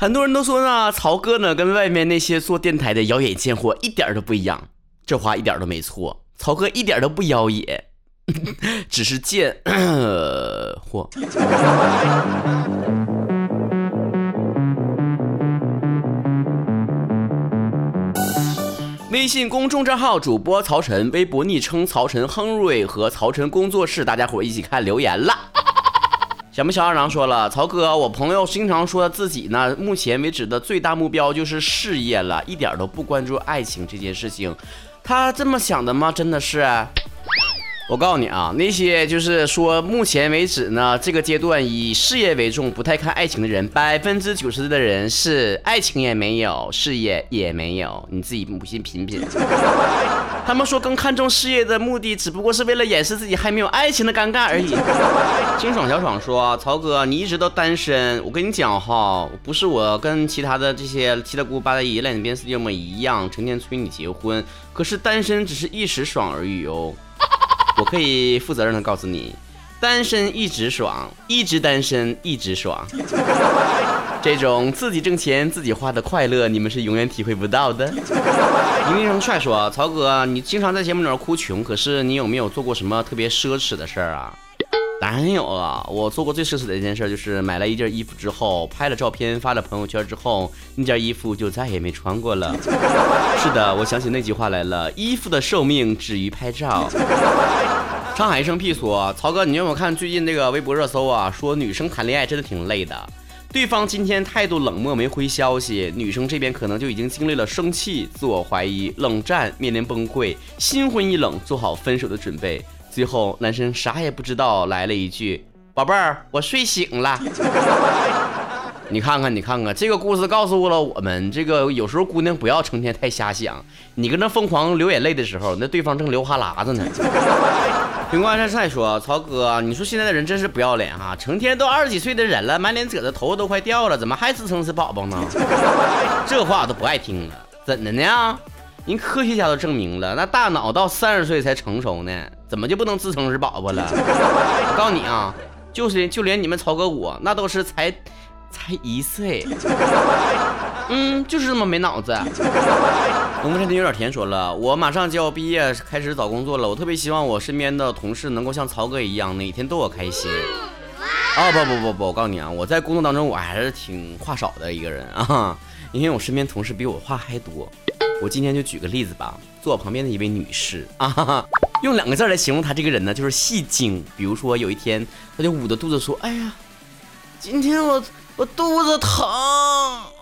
很多人都说呢，曹哥呢跟外面那些做电台的妖冶贱货一点都不一样。这话一点都没错，曹哥一点都不妖冶，只是贱货。微信公众账号主播曹晨，微博昵称曹晨亨瑞和曹晨工作室，大家伙一起看留言了。小木小二郎说了，曹哥，我朋友经常说自己呢，目前为止的最大目标就是事业了，一点都不关注爱情这件事情。他这么想的吗？真的是。我告诉你啊，那些就是说，目前为止呢，这个阶段以事业为重，不太看爱情的人，百分之九十的人是爱情也没有，事业也没有，你自己母亲品品。他们说更看重事业的目的，只不过是为了掩饰自己还没有爱情的尴尬而已。清爽小爽说：“曹哥，你一直都单身，我跟你讲哈，不是我跟其他的这些七大姑八大姨、烂边四舅们一样，成天催你结婚，可是单身只是一时爽而已哦。”我可以负责任的告诉你，单身一直爽，一直单身一直爽。这种自己挣钱自己花的快乐，你们是永远体会不到的。林生帅说：“曹哥，你经常在节目里面哭穷，可是你有没有做过什么特别奢侈的事儿啊？”当然有了，我做过最奢侈的一件事就是买了一件衣服之后，拍了照片发了朋友圈之后，那件衣服就再也没穿过了。是的，我想起那句话来了，衣服的寿命止于拍照。上海一生屁说，曹哥，你有没有看最近那个微博热搜啊？说女生谈恋爱真的挺累的，对方今天态度冷漠没回消息，女生这边可能就已经经历了生气、自我怀疑、冷战，面临崩溃，心灰意冷，做好分手的准备。最后，男生啥也不知道，来了一句：“宝贝儿，我睡醒了。”你看看，你看看，这个故事告诉了我们，这个有时候姑娘不要成天太瞎想。你跟那疯狂流眼泪的时候，那对方正流哈喇子呢。平关山再说：“曹哥，你说现在的人真是不要脸哈，成天都二十几岁的人了，满脸褶子，头发都快掉了，怎么还自称是宝宝呢？这话我都不爱听了，怎的呢？人科学家都证明了，那大脑到三十岁才成熟呢。”怎么就不能自称是宝宝了？我告诉你啊，就是就连你们曹哥我那都是才才一岁，嗯，就是这么没脑子。农夫山泉有点甜说了，我马上就要毕业，开始找工作了。我特别希望我身边的同事能够像曹哥一样，哪天逗我开心。啊不不不不，我告诉你啊，我在工作当中我还是挺话少的一个人啊，因为我身边同事比我话还多。我今天就举个例子吧，坐我旁边的一位女士啊。用两个字来形容她这个人呢，就是戏精。比如说有一天，她就捂着肚子说：“哎呀，今天我我肚子疼。”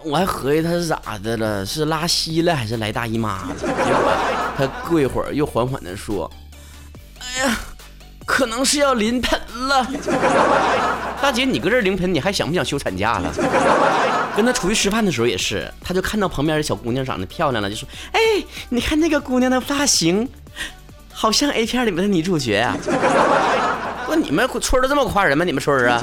我还合计她是咋的了，是拉稀了还是来大姨妈了？结果他过一会儿又缓缓的说：“哎呀，可能是要临盆了。”大姐，你搁这临盆，你还想不想休产假了？跟他出去吃饭的时候也是，他就看到旁边的小姑娘长得漂亮了，就说：“哎，你看那个姑娘的发型。”好像 A 片里面的女主角啊！说，你们村都这么夸人吗？你们村啊？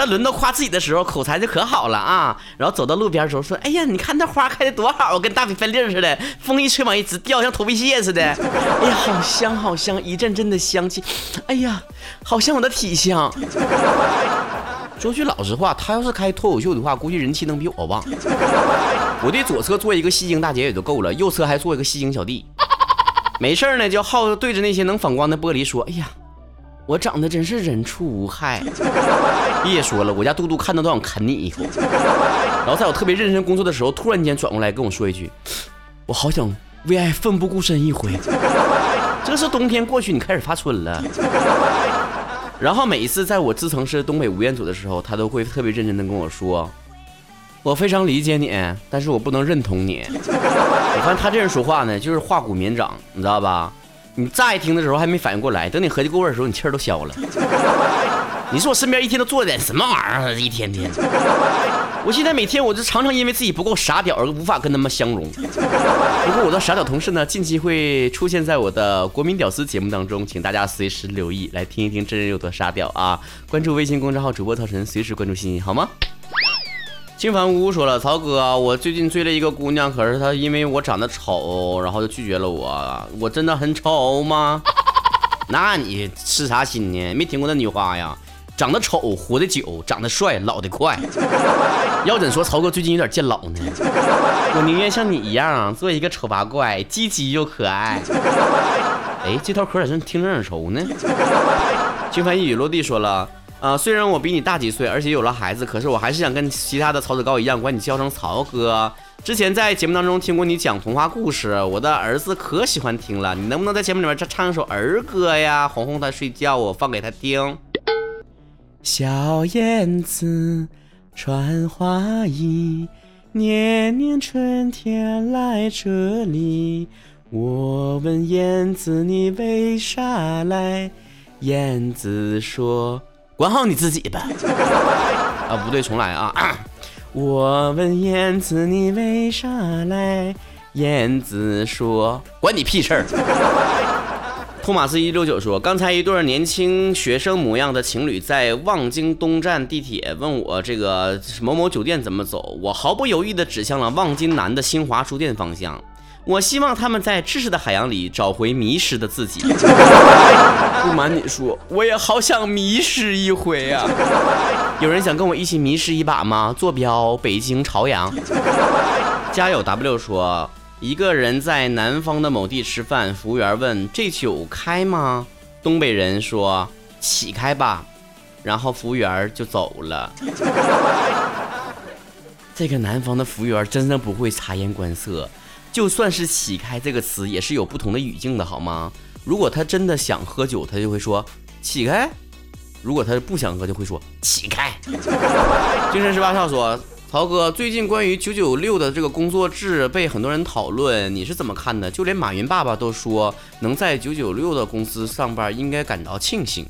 他轮到夸自己的时候，口才就可好了啊！然后走到路边的时候说：“哎呀，你看那花开的多好，跟大粉粒似的，风一吹往一直掉，像头皮屑似的。哎呀，好香好香，一阵阵的香气。哎呀，好像我的体香。说句老实话，他要是开脱口秀的话，估计人气能比我旺。我的左侧坐一个戏精大姐也就够了，右侧还坐一个戏精小弟。”没事呢，就好对着那些能反光的玻璃说：“哎呀，我长得真是人畜无害。”别说了，我家嘟嘟看到都想啃你一口。然后在我特别认真工作的时候，突然间转过来跟我说一句：“我好想为爱奋不顾身一回。”这是冬天过去，你开始发春了。然后每一次在我自称是东北吴彦祖的时候，他都会特别认真的跟我说。我非常理解你，但是我不能认同你。我看他这人说话呢，就是化骨绵掌，你知道吧？你乍一听的时候还没反应过来，等你合计过味的时候，你气儿都消了。你说我身边一天都做点什么玩意儿？一天天，我现在每天我就常常因为自己不够傻屌而无法跟他们相融。不过我的傻屌同事呢，近期会出现在我的国民屌丝节目当中，请大家随时留意，来听一听真人有多傻屌啊！关注微信公众号主播曹晨，随时关注信息好吗？金凡屋说了：“曹哥，我最近追了一个姑娘，可是她因为我长得丑，然后就拒绝了我。我真的很丑吗？那你吃啥心呢？没听过那女话呀？长得丑活得久，长得帅老得快。要怎说曹哥最近有点见老呢？我宁愿像你一样做一个丑八怪，积极又可爱。哎，这套嗑咋真听着耳熟呢？轻帆一语落地说了。啊，虽然我比你大几岁，而且有了孩子，可是我还是想跟其他的曹子高一样，管你叫声曹哥。之前在节目当中听过你讲童话故事，我的儿子可喜欢听了。你能不能在节目里面再唱一首儿歌呀，哄哄他睡觉，我放给他听。小燕子穿花衣，年年春天来这里。我问燕子你为啥来？燕子说。管好你自己吧。啊，不对，重来啊！我问燕子你为啥来？燕子说管你屁事儿。托马斯一六九说，刚才一对年轻学生模样的情侣在望京东站地铁问我这个某某酒店怎么走，我毫不犹豫地指向了望京南的新华书店方向。我希望他们在知识的海洋里找回迷失的自己。不瞒你说，我也好想迷失一回啊！有人想跟我一起迷失一把吗？坐标北京朝阳。家有 W 说，一个人在南方的某地吃饭，服务员问：“这酒开吗？”东北人说：“起开吧。”然后服务员就走了。这个南方的服务员真的不会察言观色。就算是“起开”这个词，也是有不同的语境的，好吗？如果他真的想喝酒，他就会说“起开”；如果他不想喝，就会说“起开”。精神十八少说：“曹哥，最近关于九九六的这个工作制被很多人讨论，你是怎么看的？就连马云爸爸都说，能在九九六的公司上班，应该感到庆幸。”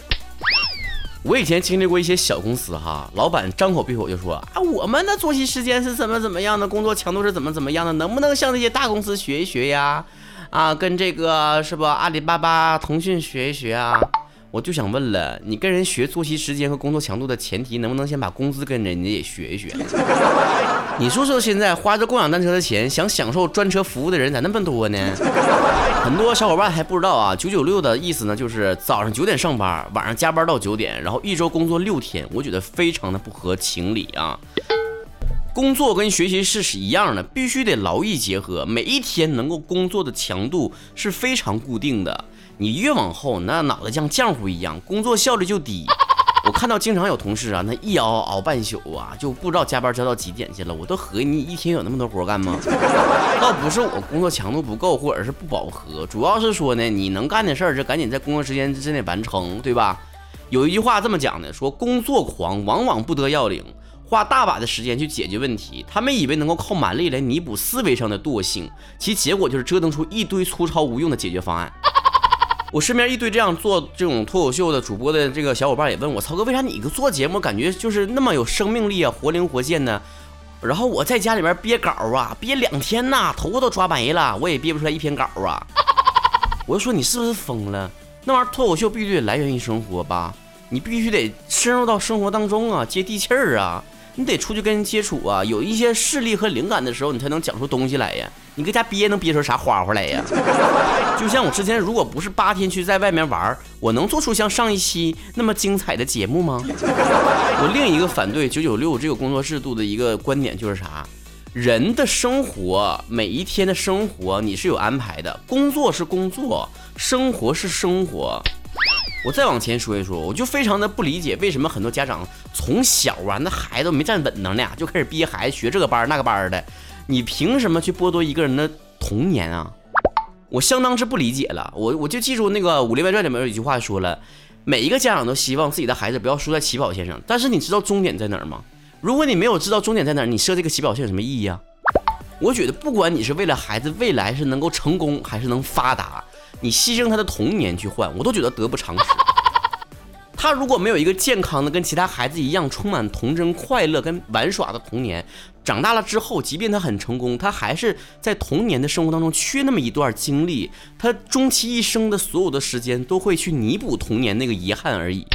我以前经历过一些小公司哈，老板张口闭口就说啊，我们的作息时间是怎么怎么样的，工作强度是怎么怎么样的，能不能向那些大公司学一学呀？啊，跟这个是不阿里巴巴、腾讯学一学啊？我就想问了，你跟人学作息时间和工作强度的前提，能不能先把工资跟人家也学一学？你说说，现在花着共享单车的钱，想享受专车服务的人咋那么多呢？很多小伙伴还不知道啊，九九六的意思呢，就是早上九点上班，晚上加班到九点，然后一周工作六天。我觉得非常的不合情理啊。工作跟学习是是一样的，必须得劳逸结合，每一天能够工作的强度是非常固定的。你越往后，那脑袋像浆糊一样，工作效率就低。我看到经常有同事啊，那一熬熬半宿啊，就不知道加班加到几点去了。我都合计你一天有那么多活干吗？倒不是我工作强度不够，或者是不饱和，主要是说呢，你能干的事儿就赶紧在工作时间之内完成，对吧？有一句话这么讲的，说工作狂往往不得要领，花大把的时间去解决问题，他们以为能够靠蛮力来弥补思维上的惰性，其结果就是折腾出一堆粗糙无用的解决方案。我身边一堆这样做这种脱口秀的主播的这个小伙伴也问我，曹哥为啥你做节目感觉就是那么有生命力啊，活灵活现呢？然后我在家里面憋稿啊，憋两天呐，头发都抓没了，我也憋不出来一篇稿啊。我就说你是不是疯了？那玩意儿脱口秀必须得来源于生活吧，你必须得深入到生活当中啊，接地气儿啊。你得出去跟人接触啊，有一些势力和灵感的时候，你才能讲出东西来呀。你搁家憋能憋出啥花花来呀？就像我之前，如果不是八天去在外面玩，我能做出像上一期那么精彩的节目吗？我另一个反对九九六这个工作制度的一个观点就是啥？人的生活每一天的生活你是有安排的，工作是工作，生活是生活。我再往前说一说，我就非常的不理解，为什么很多家长从小啊，那孩子没站稳当呢，就开始逼孩子学这个班那个班的，你凭什么去剥夺一个人的童年啊？我相当是不理解了。我我就记住那个《武林外传》里面有一句话说了，每一个家长都希望自己的孩子不要输在起跑线上，但是你知道终点在哪儿吗？如果你没有知道终点在哪儿，你设这个起跑线有什么意义啊？我觉得不管你是为了孩子未来是能够成功还是能发达。你牺牲他的童年去换，我都觉得得不偿失。他如果没有一个健康的、跟其他孩子一样充满童真、快乐跟玩耍的童年，长大了之后，即便他很成功，他还是在童年的生活当中缺那么一段经历。他终其一生的所有的时间都会去弥补童年那个遗憾而已。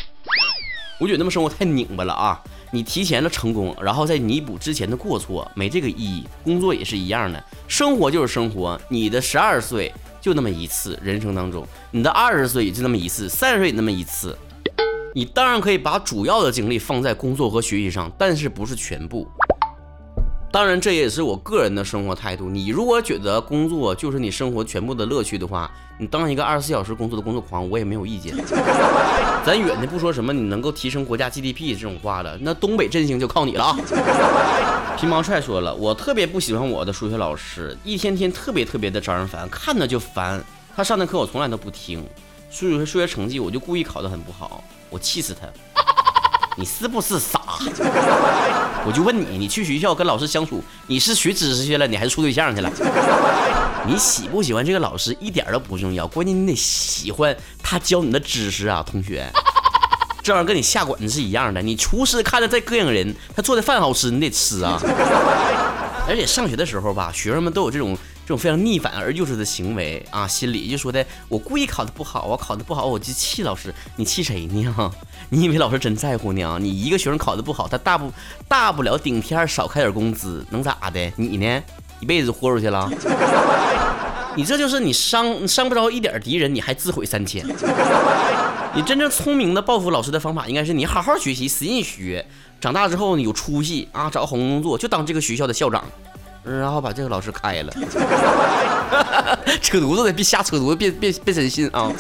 我觉得那么生活太拧巴了啊！你提前了成功，然后再弥补之前的过错，没这个意义。工作也是一样的，生活就是生活。你的十二岁。就那么一次，人生当中，你的二十岁也就那么一次，三十岁也那么一次。你当然可以把主要的精力放在工作和学习上，但是不是全部。当然，这也是我个人的生活态度。你如果觉得工作就是你生活全部的乐趣的话，你当一个二十四小时工作的工作狂，我也没有意见。咱远的不说什么，你能够提升国家 GDP 这种话了，那东北振兴就靠你了啊！皮毛帅说了，我特别不喜欢我的数学老师，一天天特别特别的招人烦，看着就烦。他上的课我从来都不听，数学数学成绩我就故意考得很不好，我气死他。你是不是傻？我就问你，你去学校跟老师相处，你是学知识去了，你还是处对象去了？你喜不喜欢这个老师一点都不重要，关键你得喜欢他教你的知识啊，同学。这玩意儿跟你下馆子是一样的，你厨师看着再膈应人，他做的饭好吃，你得吃啊。而且上学的时候吧，学生们都有这种。这种非常逆反而幼稚的行为啊，心里就说的我故意考的不好，我考的不好我就气老师，你气谁呢？你以为老师真在乎呢？你一个学生考的不好，他大不大不了顶天少开点工资，能咋的？你呢？一辈子豁出去了？你这就是你伤伤不着一点敌人，你还自毁三千。你真正聪明的报复老师的方法，应该是你好好学习，使劲学，长大之后你有出息啊，找个好工作，就当这个学校的校长。然后把这个老师开了，扯犊子的别瞎扯犊子，别别别真信啊！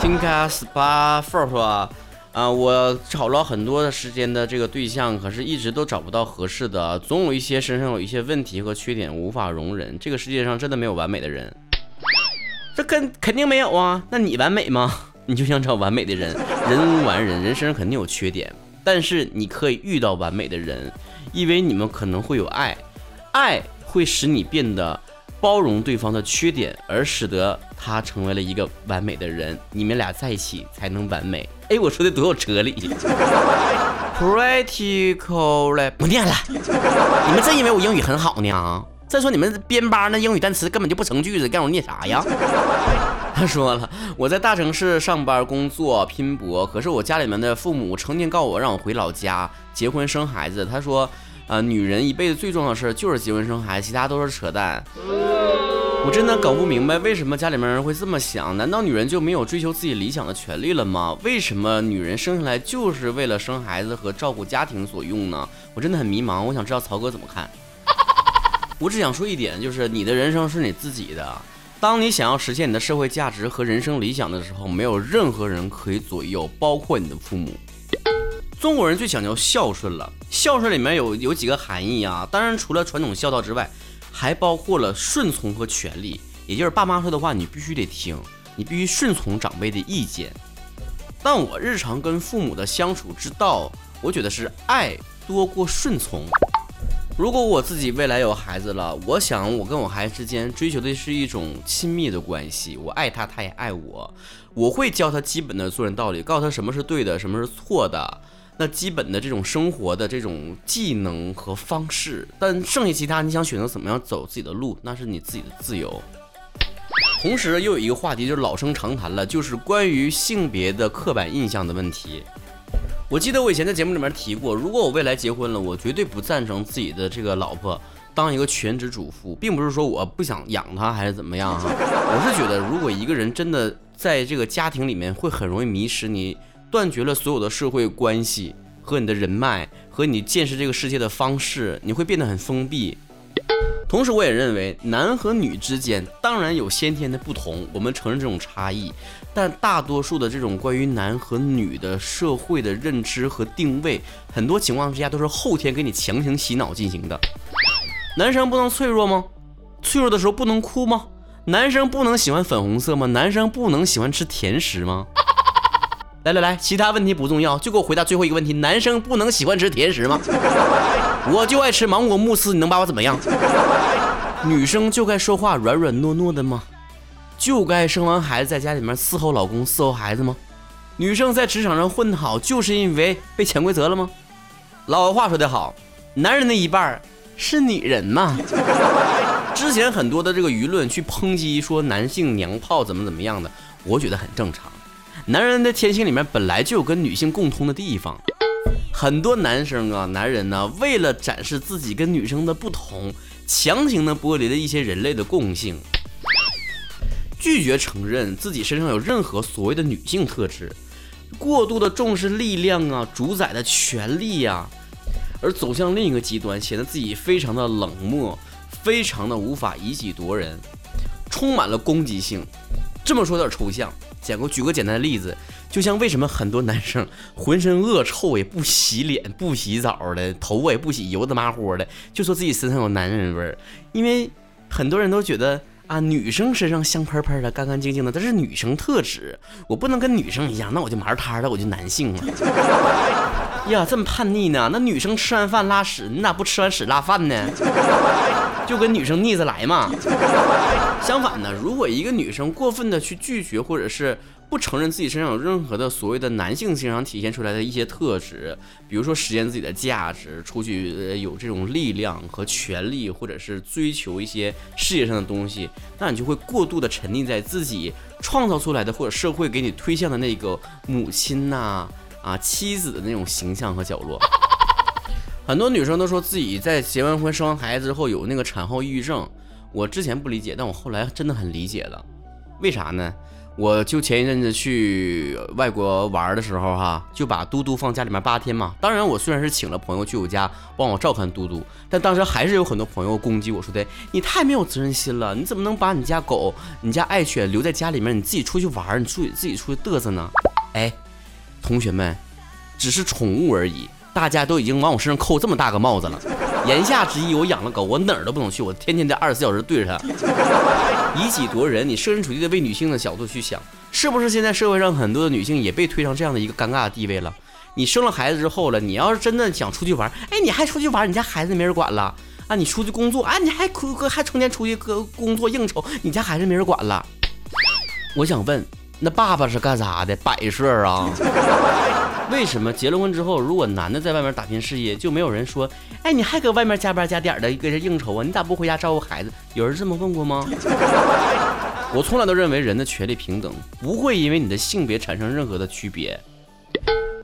听开十八份说，啊，我找了很多的时间的这个对象，可是一直都找不到合适的，总有一些身上有一些问题和缺点无法容忍。这个世界上真的没有完美的人，这肯肯定没有啊！那你完美吗？你就想找完美的人？人无完人，人身上肯定有缺点，但是你可以遇到完美的人，因为你们可能会有爱。爱会使你变得包容对方的缺点，而使得他成为了一个完美的人。你们俩在一起才能完美。哎，我说的多有哲理。Pretty cool 嘞，不念了。你们真以为我英语很好呢？再说你们编吧那英语单词根本就不成句子，让我念啥呀？他说了，我在大城市上班工作拼搏，可是我家里面的父母成天告我让我回老家结婚生孩子。他说。啊，女人一辈子最重要的事就是结婚生孩子，其他都是扯淡。我真的搞不明白，为什么家里面人会这么想？难道女人就没有追求自己理想的权利了吗？为什么女人生下来就是为了生孩子和照顾家庭所用呢？我真的很迷茫，我想知道曹哥怎么看。我只想说一点，就是你的人生是你自己的。当你想要实现你的社会价值和人生理想的时候，没有任何人可以左右，包括你的父母。中国人最讲究孝顺了，孝顺里面有有几个含义啊？当然，除了传统孝道之外，还包括了顺从和权利，也就是爸妈说的话你必须得听，你必须顺从长辈的意见。但我日常跟父母的相处之道，我觉得是爱多过顺从。如果我自己未来有孩子了，我想我跟我孩子之间追求的是一种亲密的关系，我爱他，他也爱我，我会教他基本的做人道理，告诉他什么是对的，什么是错的。那基本的这种生活的这种技能和方式，但剩下其他你想选择怎么样走自己的路，那是你自己的自由。同时又有一个话题就是老生常谈了，就是关于性别的刻板印象的问题。我记得我以前在节目里面提过，如果我未来结婚了，我绝对不赞成自己的这个老婆当一个全职主妇，并不是说我不想养她还是怎么样哈，我是觉得如果一个人真的在这个家庭里面会很容易迷失你。断绝了所有的社会关系和你的人脉和你见识这个世界的方式，你会变得很封闭。同时，我也认为男和女之间当然有先天的不同，我们承认这种差异，但大多数的这种关于男和女的社会的认知和定位，很多情况之下都是后天给你强行洗脑进行的。男生不能脆弱吗？脆弱的时候不能哭吗？男生不能喜欢粉红色吗？男生不能喜欢吃甜食吗？来来来，其他问题不重要，就给我回答最后一个问题：男生不能喜欢吃甜食吗？我就爱吃芒果慕斯，你能把我怎么样？女生就该说话软软糯糯的吗？就该生完孩子在家里面伺候老公伺候孩子吗？女生在职场上混得好，就是因为被潜规则了吗？老话说得好，男人的一半是女人嘛。之前很多的这个舆论去抨击说男性娘炮怎么怎么样的，我觉得很正常。男人的天性里面本来就有跟女性共通的地方，很多男生啊，男人呢，为了展示自己跟女生的不同，强行的剥离了一些人类的共性，拒绝承认自己身上有任何所谓的女性特质。过度的重视力量啊，主宰的权利呀，而走向另一个极端，显得自己非常的冷漠，非常的无法以己夺人，充满了攻击性。这么说有点抽象，讲个举个简单的例子，就像为什么很多男生浑身恶臭，也不洗脸、不洗澡的，头发也不洗，油的麻乎的，就说自己身上有男人味儿，因为很多人都觉得。啊，女生身上香喷喷的、干干净净的，这是女生特质。我不能跟女生一样，那我就麻摊了，我就男性了。呀，这么叛逆呢？那女生吃完饭拉屎，你咋不吃完屎拉饭呢？就跟女生逆着来嘛。相反呢，如果一个女生过分的去拒绝，或者是。不承认自己身上有任何的所谓的男性性上体现出来的一些特质，比如说实现自己的价值，出去有这种力量和权力，或者是追求一些事业上的东西，那你就会过度的沉溺在自己创造出来的或者社会给你推向的那个母亲呐啊妻子的那种形象和角落。很多女生都说自己在结完婚生完孩子之后有那个产后抑郁症，我之前不理解，但我后来真的很理解了，为啥呢？我就前一阵子去外国玩的时候，哈，就把嘟嘟放家里面八天嘛。当然，我虽然是请了朋友去我家帮我照看嘟嘟，但当时还是有很多朋友攻击我说的，你太没有责任心了，你怎么能把你家狗、你家爱犬留在家里面，你自己出去玩，你出去自己出去嘚瑟呢？哎，同学们，只是宠物而已。大家都已经往我身上扣这么大个帽子了，言下之意，我养了狗，我哪儿都不能去，我天天在二十四小时对着它，以己度人。你设身处地的为女性的角度去想，是不是现在社会上很多的女性也被推上这样的一个尴尬的地位了？你生了孩子之后了，你要是真的想出去玩，哎，你还出去玩，你家孩子没人管了啊？你出去工作啊，你还哭还成天出去个工作应酬，你家孩子没人管了？我想问，那爸爸是干啥的？摆设啊？为什么结了婚之后，如果男的在外面打拼事业，就没有人说，哎，你还搁外面加班加点的搁这应酬啊？你咋不回家照顾孩子？有人这么问过吗？我从来都认为人的权利平等，不会因为你的性别产生任何的区别。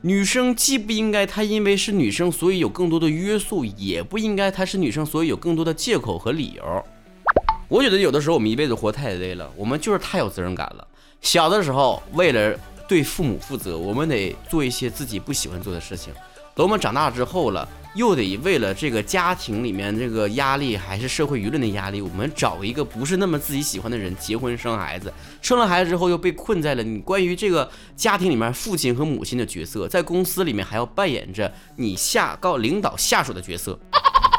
女生既不应该她因为是女生所以有更多的约束，也不应该她是女生所以有更多的借口和理由。我觉得有的时候我们一辈子活太累了，我们就是太有责任感了。小的时候为了。对父母负责，我们得做一些自己不喜欢做的事情。等我们长大之后了，又得为了这个家庭里面这个压力，还是社会舆论的压力，我们找一个不是那么自己喜欢的人结婚生孩子。生了孩子之后，又被困在了你关于这个家庭里面父亲和母亲的角色，在公司里面还要扮演着你下告领导下属的角色。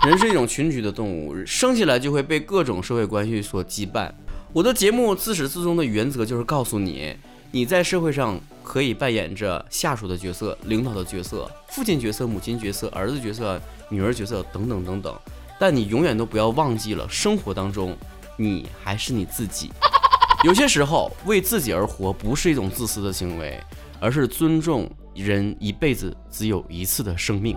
人是一种群居的动物，生下来就会被各种社会关系所羁绊。我的节目自始至终的原则就是告诉你。你在社会上可以扮演着下属的角色、领导的角色、父亲角色、母亲角色、儿子角色、女儿角色等等等等，但你永远都不要忘记了，生活当中你还是你自己。有些时候，为自己而活不是一种自私的行为，而是尊重人一辈子只有一次的生命。